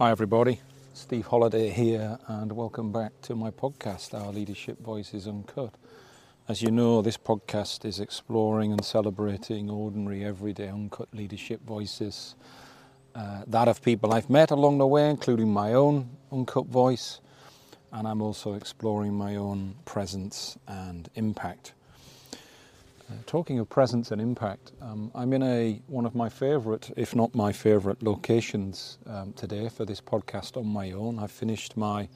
Hi, everybody. Steve Holliday here, and welcome back to my podcast, Our Leadership Voices Uncut. As you know, this podcast is exploring and celebrating ordinary, everyday, uncut leadership voices. Uh, that of people I've met along the way, including my own uncut voice, and I'm also exploring my own presence and impact. Talking of presence and impact, um, I'm in a one of my favourite, if not my favourite, locations um, today for this podcast on my own. I've finished my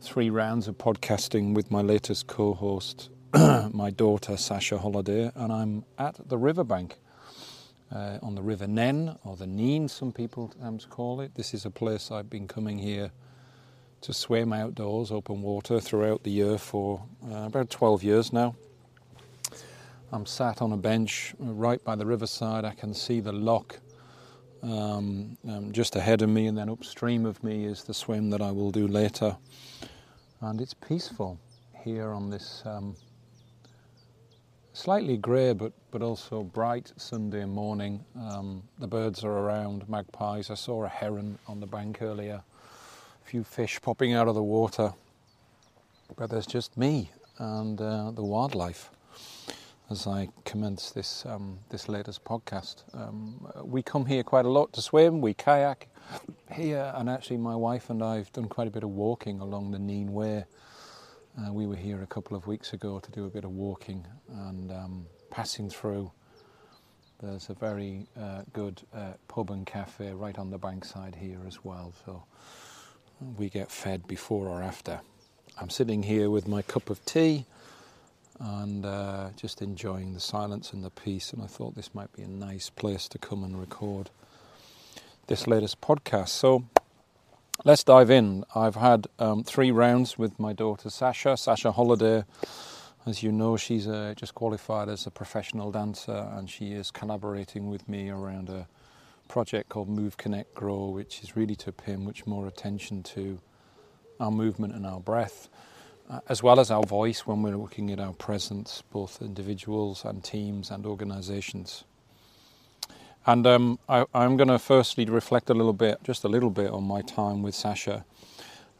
three rounds of podcasting with my latest co-host, my daughter Sasha Holliday, and I'm at the riverbank uh, on the River Nen or the Neen, some people sometimes call it. This is a place I've been coming here to swim outdoors, open water throughout the year for uh, about 12 years now. I'm sat on a bench right by the riverside. I can see the lock um, um, just ahead of me, and then upstream of me is the swim that I will do later. And it's peaceful here on this um, slightly grey but, but also bright Sunday morning. Um, the birds are around, magpies. I saw a heron on the bank earlier, a few fish popping out of the water. But there's just me and uh, the wildlife as I commence this um, this latest podcast. Um, we come here quite a lot to swim. We kayak here, and actually, my wife and I have done quite a bit of walking along the Nene Way. Uh, we were here a couple of weeks ago to do a bit of walking and um, passing through. There's a very uh, good uh, pub and cafe right on the bankside here as well, so we get fed before or after. I'm sitting here with my cup of tea and uh, just enjoying the silence and the peace. And I thought this might be a nice place to come and record this latest podcast. So let's dive in. I've had um, three rounds with my daughter Sasha, Sasha Holliday. As you know, she's uh, just qualified as a professional dancer, and she is collaborating with me around a project called Move, Connect, Grow, which is really to pay much more attention to our movement and our breath uh, as well as our voice when we're looking at our presence, both individuals and teams and organizations. And um, I, am going to firstly reflect a little bit, just a little bit, on my time with Sasha.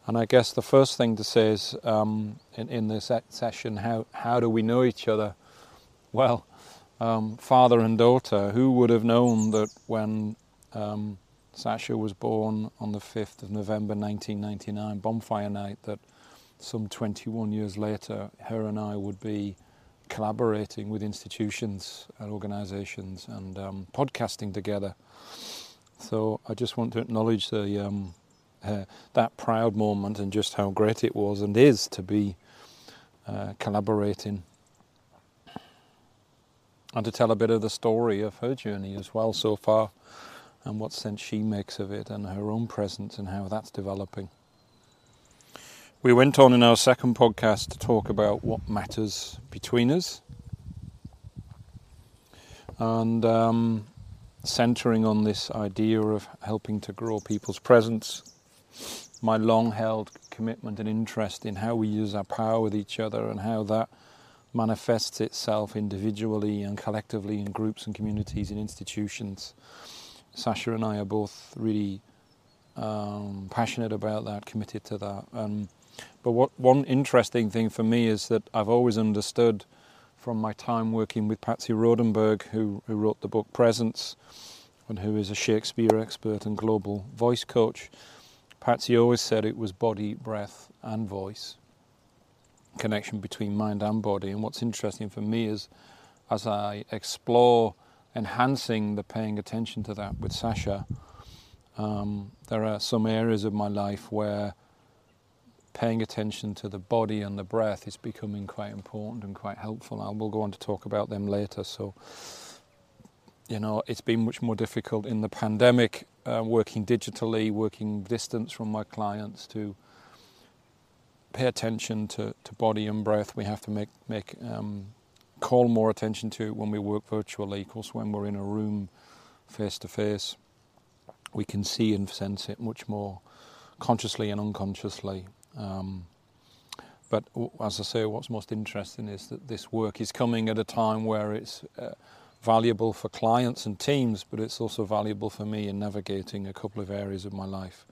And I guess the first thing to say is um, in, in, this session, how, how do we know each other? Well, um, father and daughter, who would have known that when um, Sasha was born on the 5th of November 1999, bonfire night, that some 21 years later, her and I would be collaborating with institutions and organisations and um, podcasting together. So I just want to acknowledge the um, that proud moment and just how great it was and is to be uh, collaborating and to tell a bit of the story of her journey as well so far and what sense she makes of it and her own presence and how that's developing. We went on in our second podcast to talk about what matters between us and um, centering on this idea of helping to grow people's presence. My long held commitment and interest in how we use our power with each other and how that manifests itself individually and collectively in groups and communities and institutions. Sasha and I are both really um, passionate about that, committed to that. Um, but what one interesting thing for me is that I've always understood from my time working with Patsy Rodenburg, who, who wrote the book Presence, and who is a Shakespeare expert and global voice coach. Patsy always said it was body, breath, and voice, connection between mind and body. And what's interesting for me is as I explore enhancing the paying attention to that with Sasha, um, there are some areas of my life where paying attention to the body and the breath is becoming quite important and quite helpful. And we'll go on to talk about them later. So, you know, it's been much more difficult in the pandemic, uh, working digitally, working distance from my clients to pay attention to, to body and breath. We have to make make um, call more attention to it when we work virtually. Of course, when we're in a room face to face, we can see and sense it much more consciously and unconsciously. Um, but as I say, what's most interesting is that this work is coming at a time where it's uh, valuable for clients and teams, but it's also valuable for me in navigating a couple of areas of my life.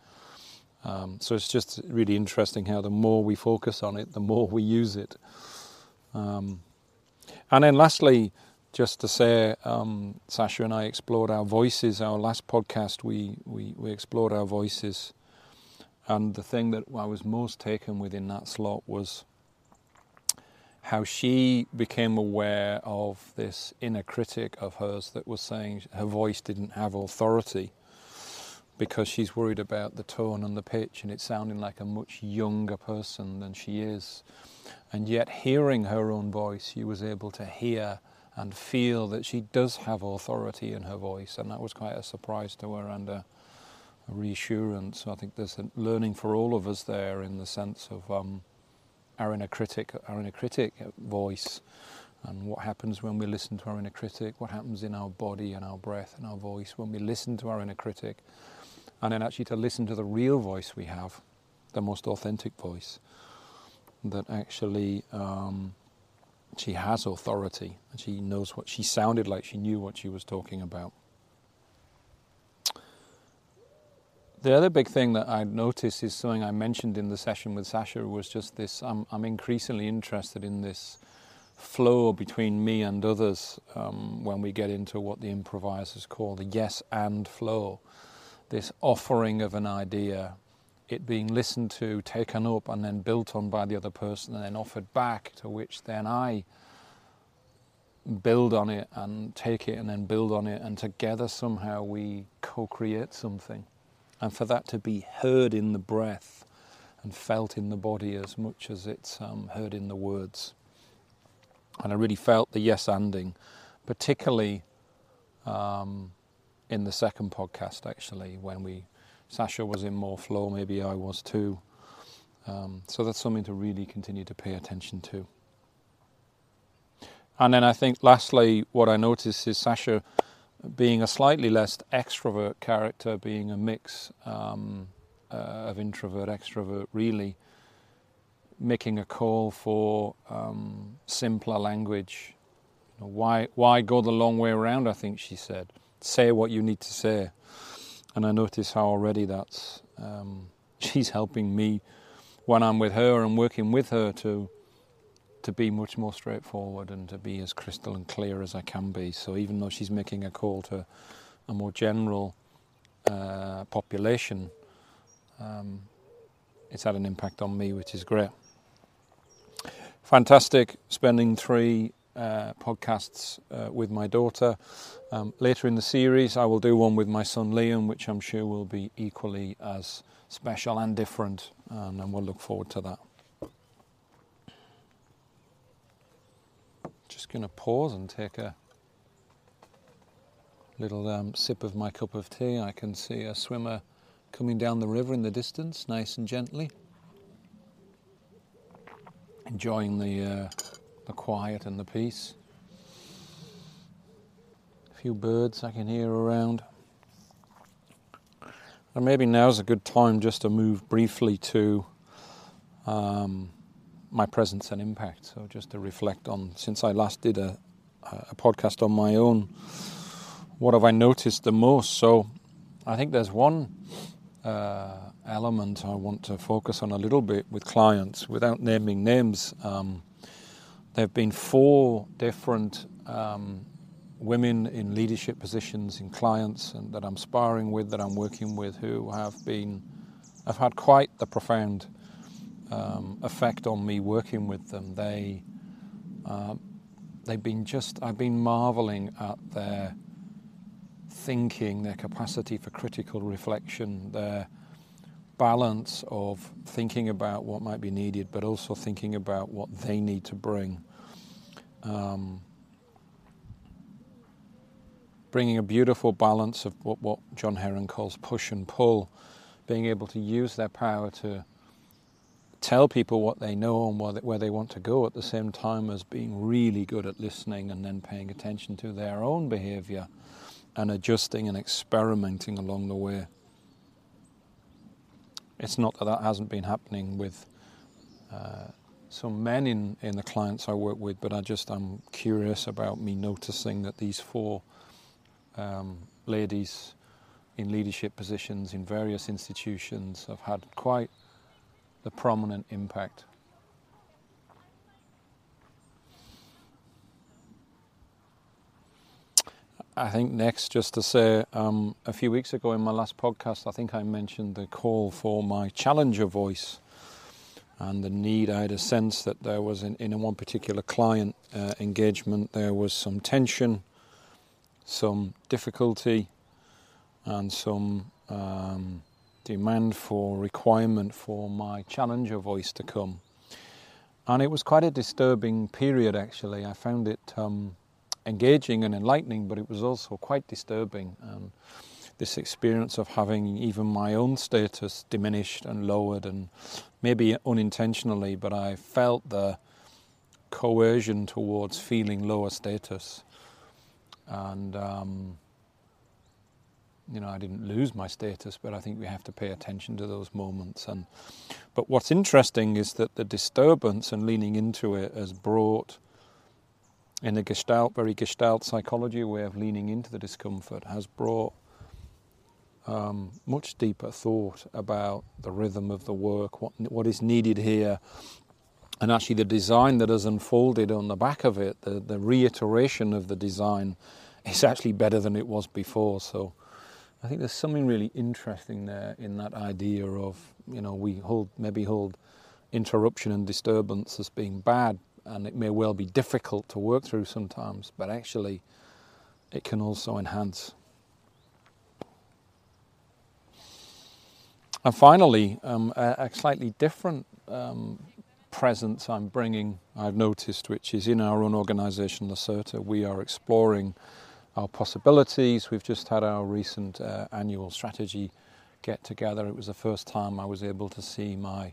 Um, so it's just really interesting how the more we focus on it, the more we use it. Um, and then lastly, just to say, Sasha and I explored our voices. Our last podcast, we explored our voices. And the thing that I was most taken with in that slot was how she became aware of this inner critic of hers that was saying her voice didn't have authority because she's worried about the tone and the pitch and it sounding like a much younger person than she is. And yet, hearing her own voice, she was able to hear and feel that she does have authority in her voice, and that was quite a surprise to her and a, reassurance. I think there's a learning for all of us there in the sense of um, our inner critic, our inner critic voice, and what happens when we listen to our inner critic, what happens in our body and our breath and our voice when we listen to our inner critic, and then actually to listen to the real voice we have, the most authentic voice, that actually um, she has authority and she knows what she sounded like, she knew what she was talking about. The other big thing that I noticed is something I mentioned in the session with Sasha was just this I'm, I'm increasingly interested in this flow between me and others um, when we get into what the improvisers call the yes and flow. This offering of an idea, it being listened to, taken up, and then built on by the other person, and then offered back, to which then I build on it and take it and then build on it, and together somehow we co create something and for that to be heard in the breath and felt in the body as much as it's um, heard in the words. And I really felt the yes anding, particularly um, in the second podcast, actually, when we Sasha was in more flow, maybe I was too. Um, so that's something to really continue to pay attention to. And then I think, lastly, what I noticed is Sasha being a slightly less extrovert character, being a mix um, uh, of introvert, extrovert, really making a call for um, simpler language. You know, why, why go the long way around? I think she said. Say what you need to say. And I notice how already that's um, she's helping me when I'm with her and working with her to to be much more straightforward and to be as crystal and clear as I can be. So even though she's making a call to a more general uh, population, um, it's had an impact on me, which is great. Fantastic spending three uh, podcasts uh, with my daughter. Um, later in the series, I will do one with my son Liam, which I'm sure will be equally as special and different, and we'll look forward to that. Just going to pause and take a little um, sip of my cup of tea. I can see a swimmer coming down the river in the distance, nice and gently, enjoying the uh, the quiet and the peace. A few birds I can hear around. And maybe now's a good time just to move briefly to um, my presence and impact. So just to reflect on since I last did a, a podcast on my own, what have I noticed the most? So I think there's one uh, element I want to focus on a little bit with clients without naming names. Um, there have been four different um, women in leadership positions in clients and that I'm sparring with, that I'm working with, who have been, have had quite the profound um, effect on me working with them. They uh, they've been just I've been marveling at their thinking, their capacity for critical reflection, their balance of thinking about what might be needed, but also thinking about what they need to bring. Um, bringing a beautiful balance of what, what John Heron calls push and pull, being able to use their power to tell people what they know and where they want to go at the same time as being really good at listening and then paying attention to their own behavior and adjusting and experimenting along the way. It's not that that hasn't been happening with uh, some men in, in the clients I work with, but I just I'm curious about me noticing that these four um, ladies in leadership positions in various institutions have had quite the prominent impact. I think next, just to say, um, a few weeks ago in my last podcast, I think I mentioned the call for my challenger voice and the need. I had a sense that there was, in, in one particular client uh, engagement, there was some tension, some difficulty, and some um, demand for requirement for my challenger voice to come. And it was quite a disturbing period, actually. I found it. Um, engaging and enlightening, but it was also quite disturbing. And this experience of having even my own status diminished and lowered, and maybe unintentionally, but I felt the coercion towards feeling lower status. And, um, you know, I didn't lose my status, but I think we have to pay attention to those moments. And, but what's interesting is that the disturbance and leaning into it has brought in a gestalt, very gestalt psychology way of leaning into the discomfort, has brought um, much deeper thought about the rhythm of the work, what what is needed here, and actually the design that has unfolded on the back of it, the, the reiteration of the design, is actually better than it was before. So. I think there's something really interesting there in that idea of, you know, we hold maybe hold interruption and disturbance as being bad, and it may well be difficult to work through sometimes, but actually it can also enhance. And finally, um, a, a, slightly different um, presence I'm bringing, I've noticed, which is in our own organisation, Lacerta. We are exploring our possibilities. We've just had our recent uh, annual strategy get together. It was the first time I was able to see my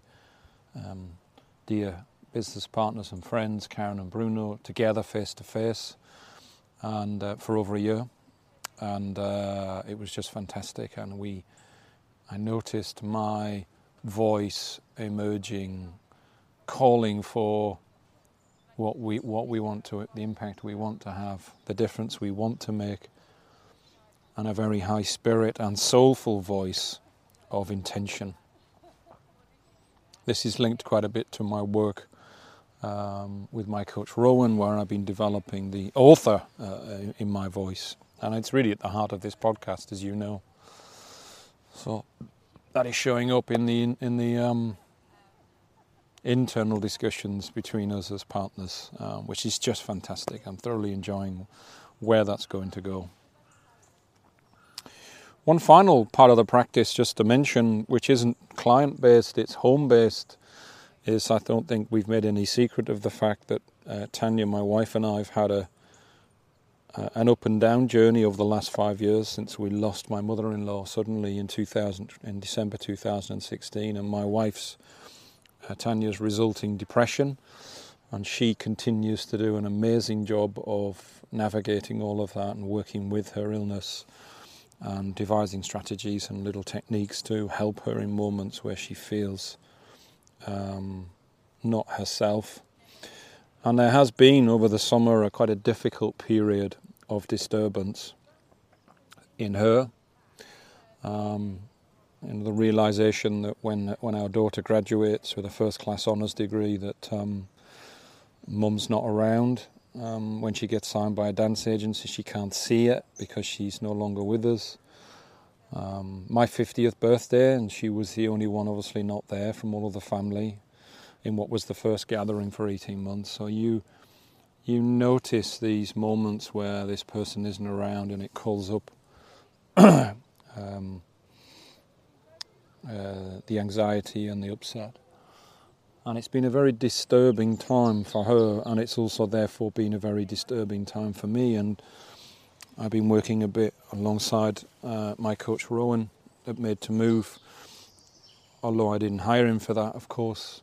um, dear business partners and friends, Karen and Bruno, together face to face, and uh, for over a year, and uh, it was just fantastic. And we, I noticed my voice emerging, calling for what we what we want to, the impact we want to have, the difference we want to make, and a very high spirit and soulful voice of intention. This is linked quite a bit to my work um, with my coach Rowan, where I've been developing the author uh, in my voice. And it's really at the heart of this podcast, as you know. So that is showing up in the in the um, internal discussions between us as partners, uh, which is just fantastic. I'm thoroughly enjoying where that's going to go. One final part of the practice, just to mention, which isn't client based, it's home based is I don't think we've made any secret of the fact that uh, Tanya, my wife, and I have had a uh, an up and down journey over the last five years since we lost my mother-in-law suddenly in 2000 in December 2016, and my wife's Tanya's resulting depression, and she continues to do an amazing job of navigating all of that and working with her illness and devising strategies and little techniques to help her in moments where she feels um, not herself. And there has been over the summer a quite a difficult period of disturbance in her. Um, and the realization that when when our daughter graduates with a first class honours degree, that um, mum's not around. Um, when she gets signed by a dance agency, she can't see it because she's no longer with us um, my 50th birthday, and she was the only one, obviously, not there from all of the family in what was the first gathering for 18 months. So you you notice these moments where this person isn't around, and it calls up um, uh, the anxiety and the upset. And it's been a very disturbing time for her, and it's also therefore been a very disturbing time for me. And I've been working a bit alongside uh, my coach Rowan at Made to Move. Although I didn't hire him for that, of course,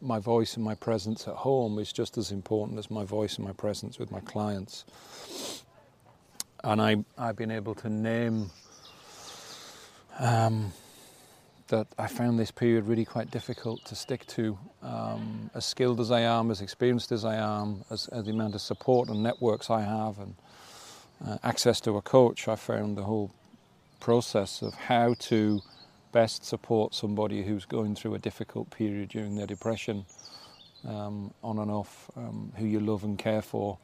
my voice and my presence at home is just as important as my voice and my presence with my clients. And I, I've been able to name um, that I found this period really quite difficult to stick to. Um, as skilled as I am, as experienced as I am, as, as the amount of support and networks I have, and uh, access to a coach, I found the whole process of how to best support somebody who's going through a difficult period during their depression, um, on and off, um, who you love and care for.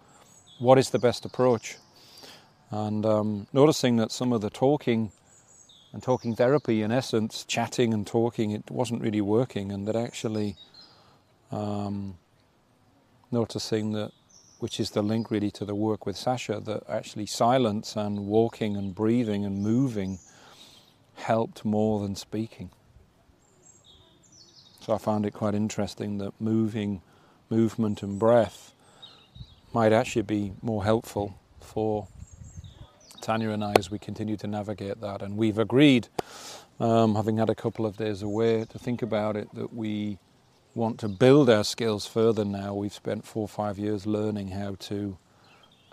What is the best approach? And um, noticing that some of the talking and talking therapy, in essence, chatting and talking, it wasn't really working, and that actually um, noticing that, which is the link really to the work with Sasha, that actually silence and walking and breathing and moving helped more than speaking. So I found it quite interesting that moving, movement and breath might actually be more helpful for Tanya and I as we continue to navigate that. And we've agreed, um, having had a couple of days away, to think about it that we want to build our skills further now. We've spent four or five years learning how to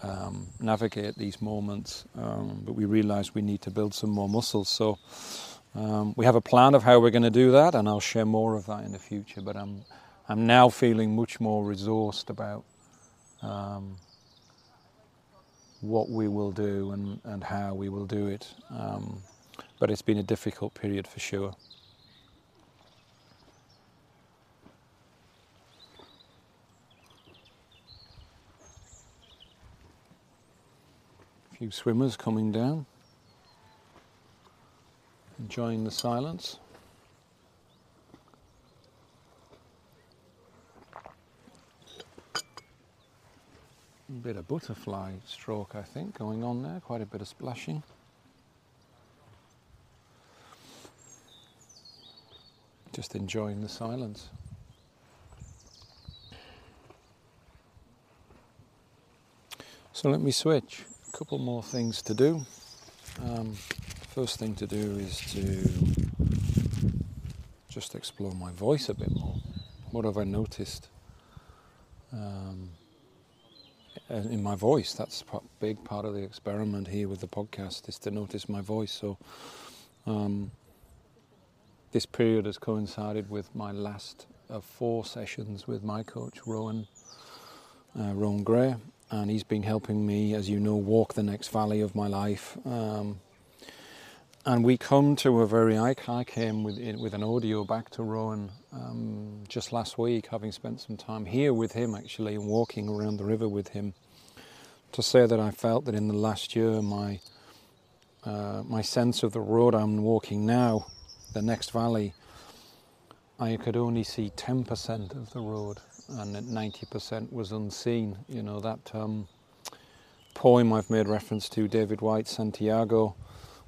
um, navigate these moments, um, but we realize we need to build some more muscles. So um, we have a plan of how we're going to do that, and I'll share more of that in the future. But I'm I'm now feeling much more resourced about um, what we will do and, and how we will do it. Um, but it's been a difficult period for sure. A few swimmers coming down, enjoying the silence. Bit of butterfly stroke, I think, going on there, quite a bit of splashing. Just enjoying the silence. So let me switch A couple more things to do. Um, first thing to do is to just explore my voice a bit more. What have I noticed um, in my voice? That's a big part of the experiment here with the podcast is to notice my voice. So um, this period has coincided with my last of four sessions with my coach Rowan uh, Rowan Gray, and he's been helping me, as you know, walk the next valley of my life. Um, and we come to a very. I, I came with with an audio back to Rowan um, just last week, having spent some time here with him actually, and walking around the river with him, to say that I felt that in the last year my uh, my sense of the road I'm walking now, the next valley, I could only see 10% of the road and 90% was unseen. You know, that um, poem I've made reference to, David Whyte, Santiago,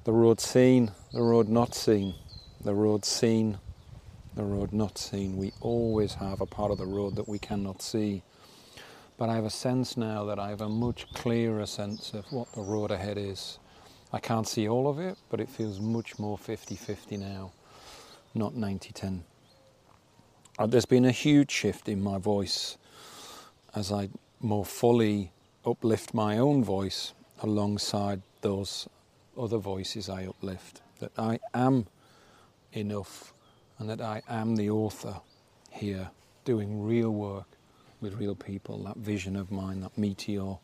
the road seen, the road not seen, the road seen, the road not seen. We always have a part of the road that we cannot see. But I have a sense now that I have a much clearer sense of what the road ahead is. I can't see all of it, but it feels much more 50 50 now, not 90 10. Uh, there's been a huge shift in my voice as I more fully uplift my own voice alongside those other voices I uplift. That I am enough and that I am the author here doing real work with real people, that vision of mine, that meteor.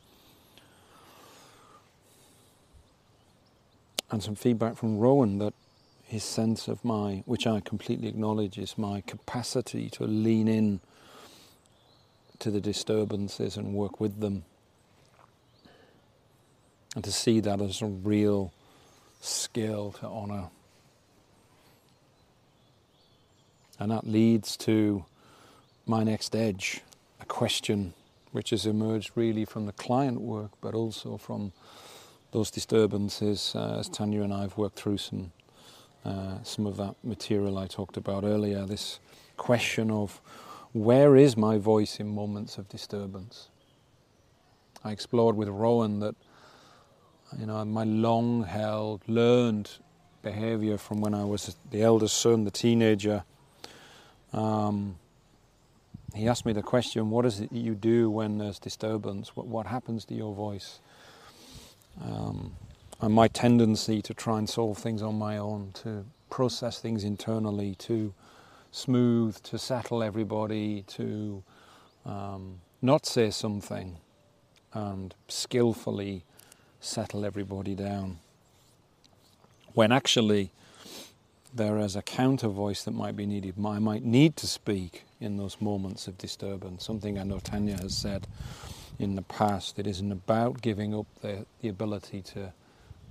And some feedback from Rowan that his sense of my, which I completely acknowledge, is my capacity to lean in to the disturbances and work with them. And to see that as a real skill to honour. And that leads to my next edge, a question which has emerged really from the client work, but also from those disturbances uh, as Tanya and I have worked through some uh, some of that material I talked about earlier. This question of where is my voice in moments of disturbance? I explored with Rowan that you know my long held learned behavior from when I was the eldest son, the teenager. Um, he asked me the question, what is it you do when there's disturbance? What, what happens to your voice? Um, and my tendency to try and solve things on my own, to process things internally, to smooth, to settle everybody, to um, not say something and skillfully settle everybody down. when actually there is a counter voice that might be needed. I might need to speak in those moments of disturbance. Something I know Tanya has said in the past. It isn't about giving up the, the ability to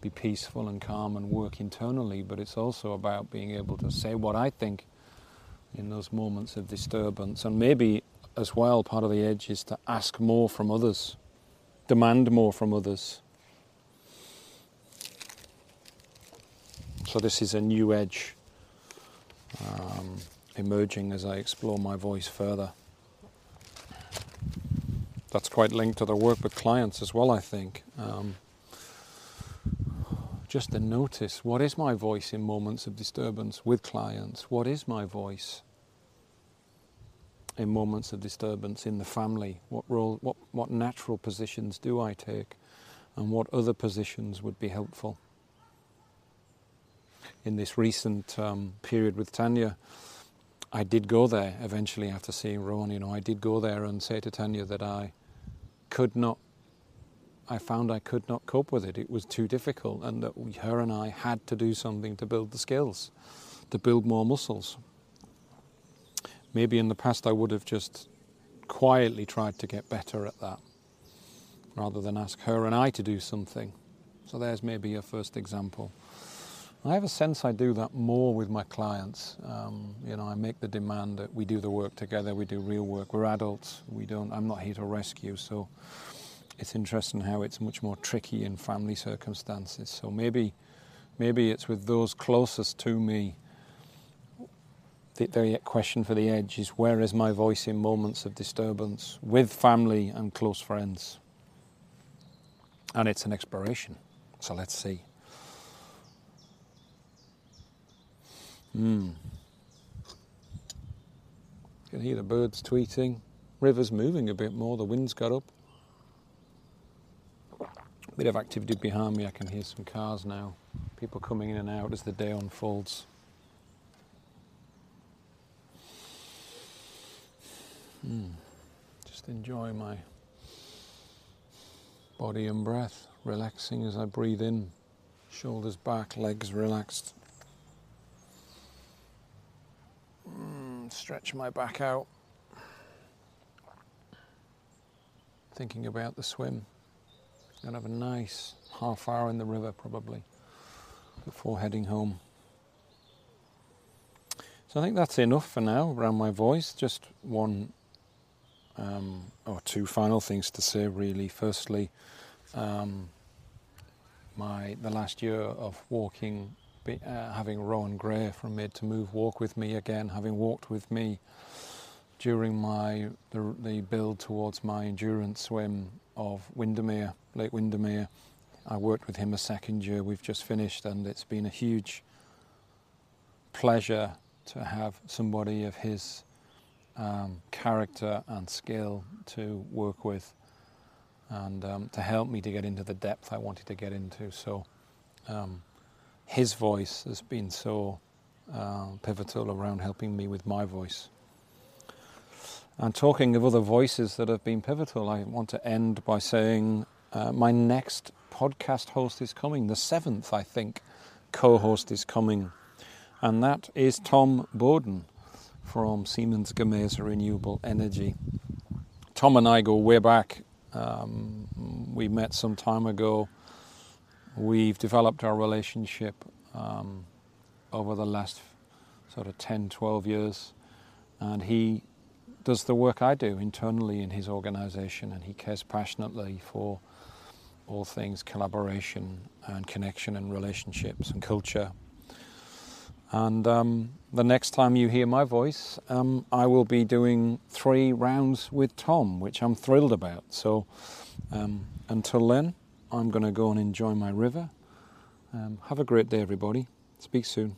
be peaceful and calm and work internally, but it's also about being able to say what I think in those moments of disturbance. And maybe as well, part of the edge is to ask more from others, demand more from others. So, this is a new edge um, emerging as I explore my voice further. That's quite linked to the work with clients as well, I think. Um, just to notice what is my voice in moments of disturbance with clients? What is my voice in moments of disturbance in the family? What role, what, what natural positions do I take? And what other positions would be helpful? In this recent um, period with Tanya, I did go there eventually after seeing Rowan. You know, I did go there and say to Tanya that I could not I found I could not cope with it. It was too difficult, and that we, her and I had to do something to build the skills, to build more muscles. Maybe in the past I would have just quietly tried to get better at that, rather than ask her and I to do something. So there's maybe a first example. I have a sense I do that more with my clients. Um, you know, I make the demand that we do the work together. We do real work. We're adults. We don't. I'm not here to rescue. So it's interesting how it's much more tricky in family circumstances. So maybe, maybe it's with those closest to me. The, the question for the edge is where is my voice in moments of disturbance with family and close friends? And it's an exploration. So let's see. Hmm. You can hear the birds tweeting. River's moving a bit more. The wind's got up A bit of activity behind me. I can hear some cars now. People coming in and out as the day unfolds. Hmm. Just enjoy my body and breath, relaxing as I breathe in, shoulders back, legs relaxed. Mm, stretch my back out. Thinking about the swim. Gonna have a nice half hour in the river probably before heading home. So I think that's enough for now around my voice. Just one um, or two final things to say really. Firstly, um, my the last year of walking, uh, having Rowan Gray from Made to Move walk with me again, having walked with me during my the, the build towards my endurance swim of Windermere, Lake Windermere. I worked with him a second year. We've just finished, and it's been a huge pleasure to have somebody of his um, character and skill to work with and um, to help me to get into the depth I wanted to get into. So um, his voice has been so uh, pivotal around helping me with my voice. And talking of other voices that have been pivotal, I want to end by saying uh, my next podcast host is coming, the seventh, I think, co host is coming, and that is Tom Bowden from Siemens Gamesa Renewable Energy. Tom and I go way back. Um, we met some time ago. We've developed our relationship um, over the last sort of 10, 12 years, and he does the work I do internally in his organization, and he cares passionately for all things collaboration and connection and relationships and culture. And um, the next time you hear my voice, um, I will be doing three rounds with Tom, which I'm thrilled about. So um, until then, I'm going to go and enjoy my river. Um, have a great day, everybody. Speak soon.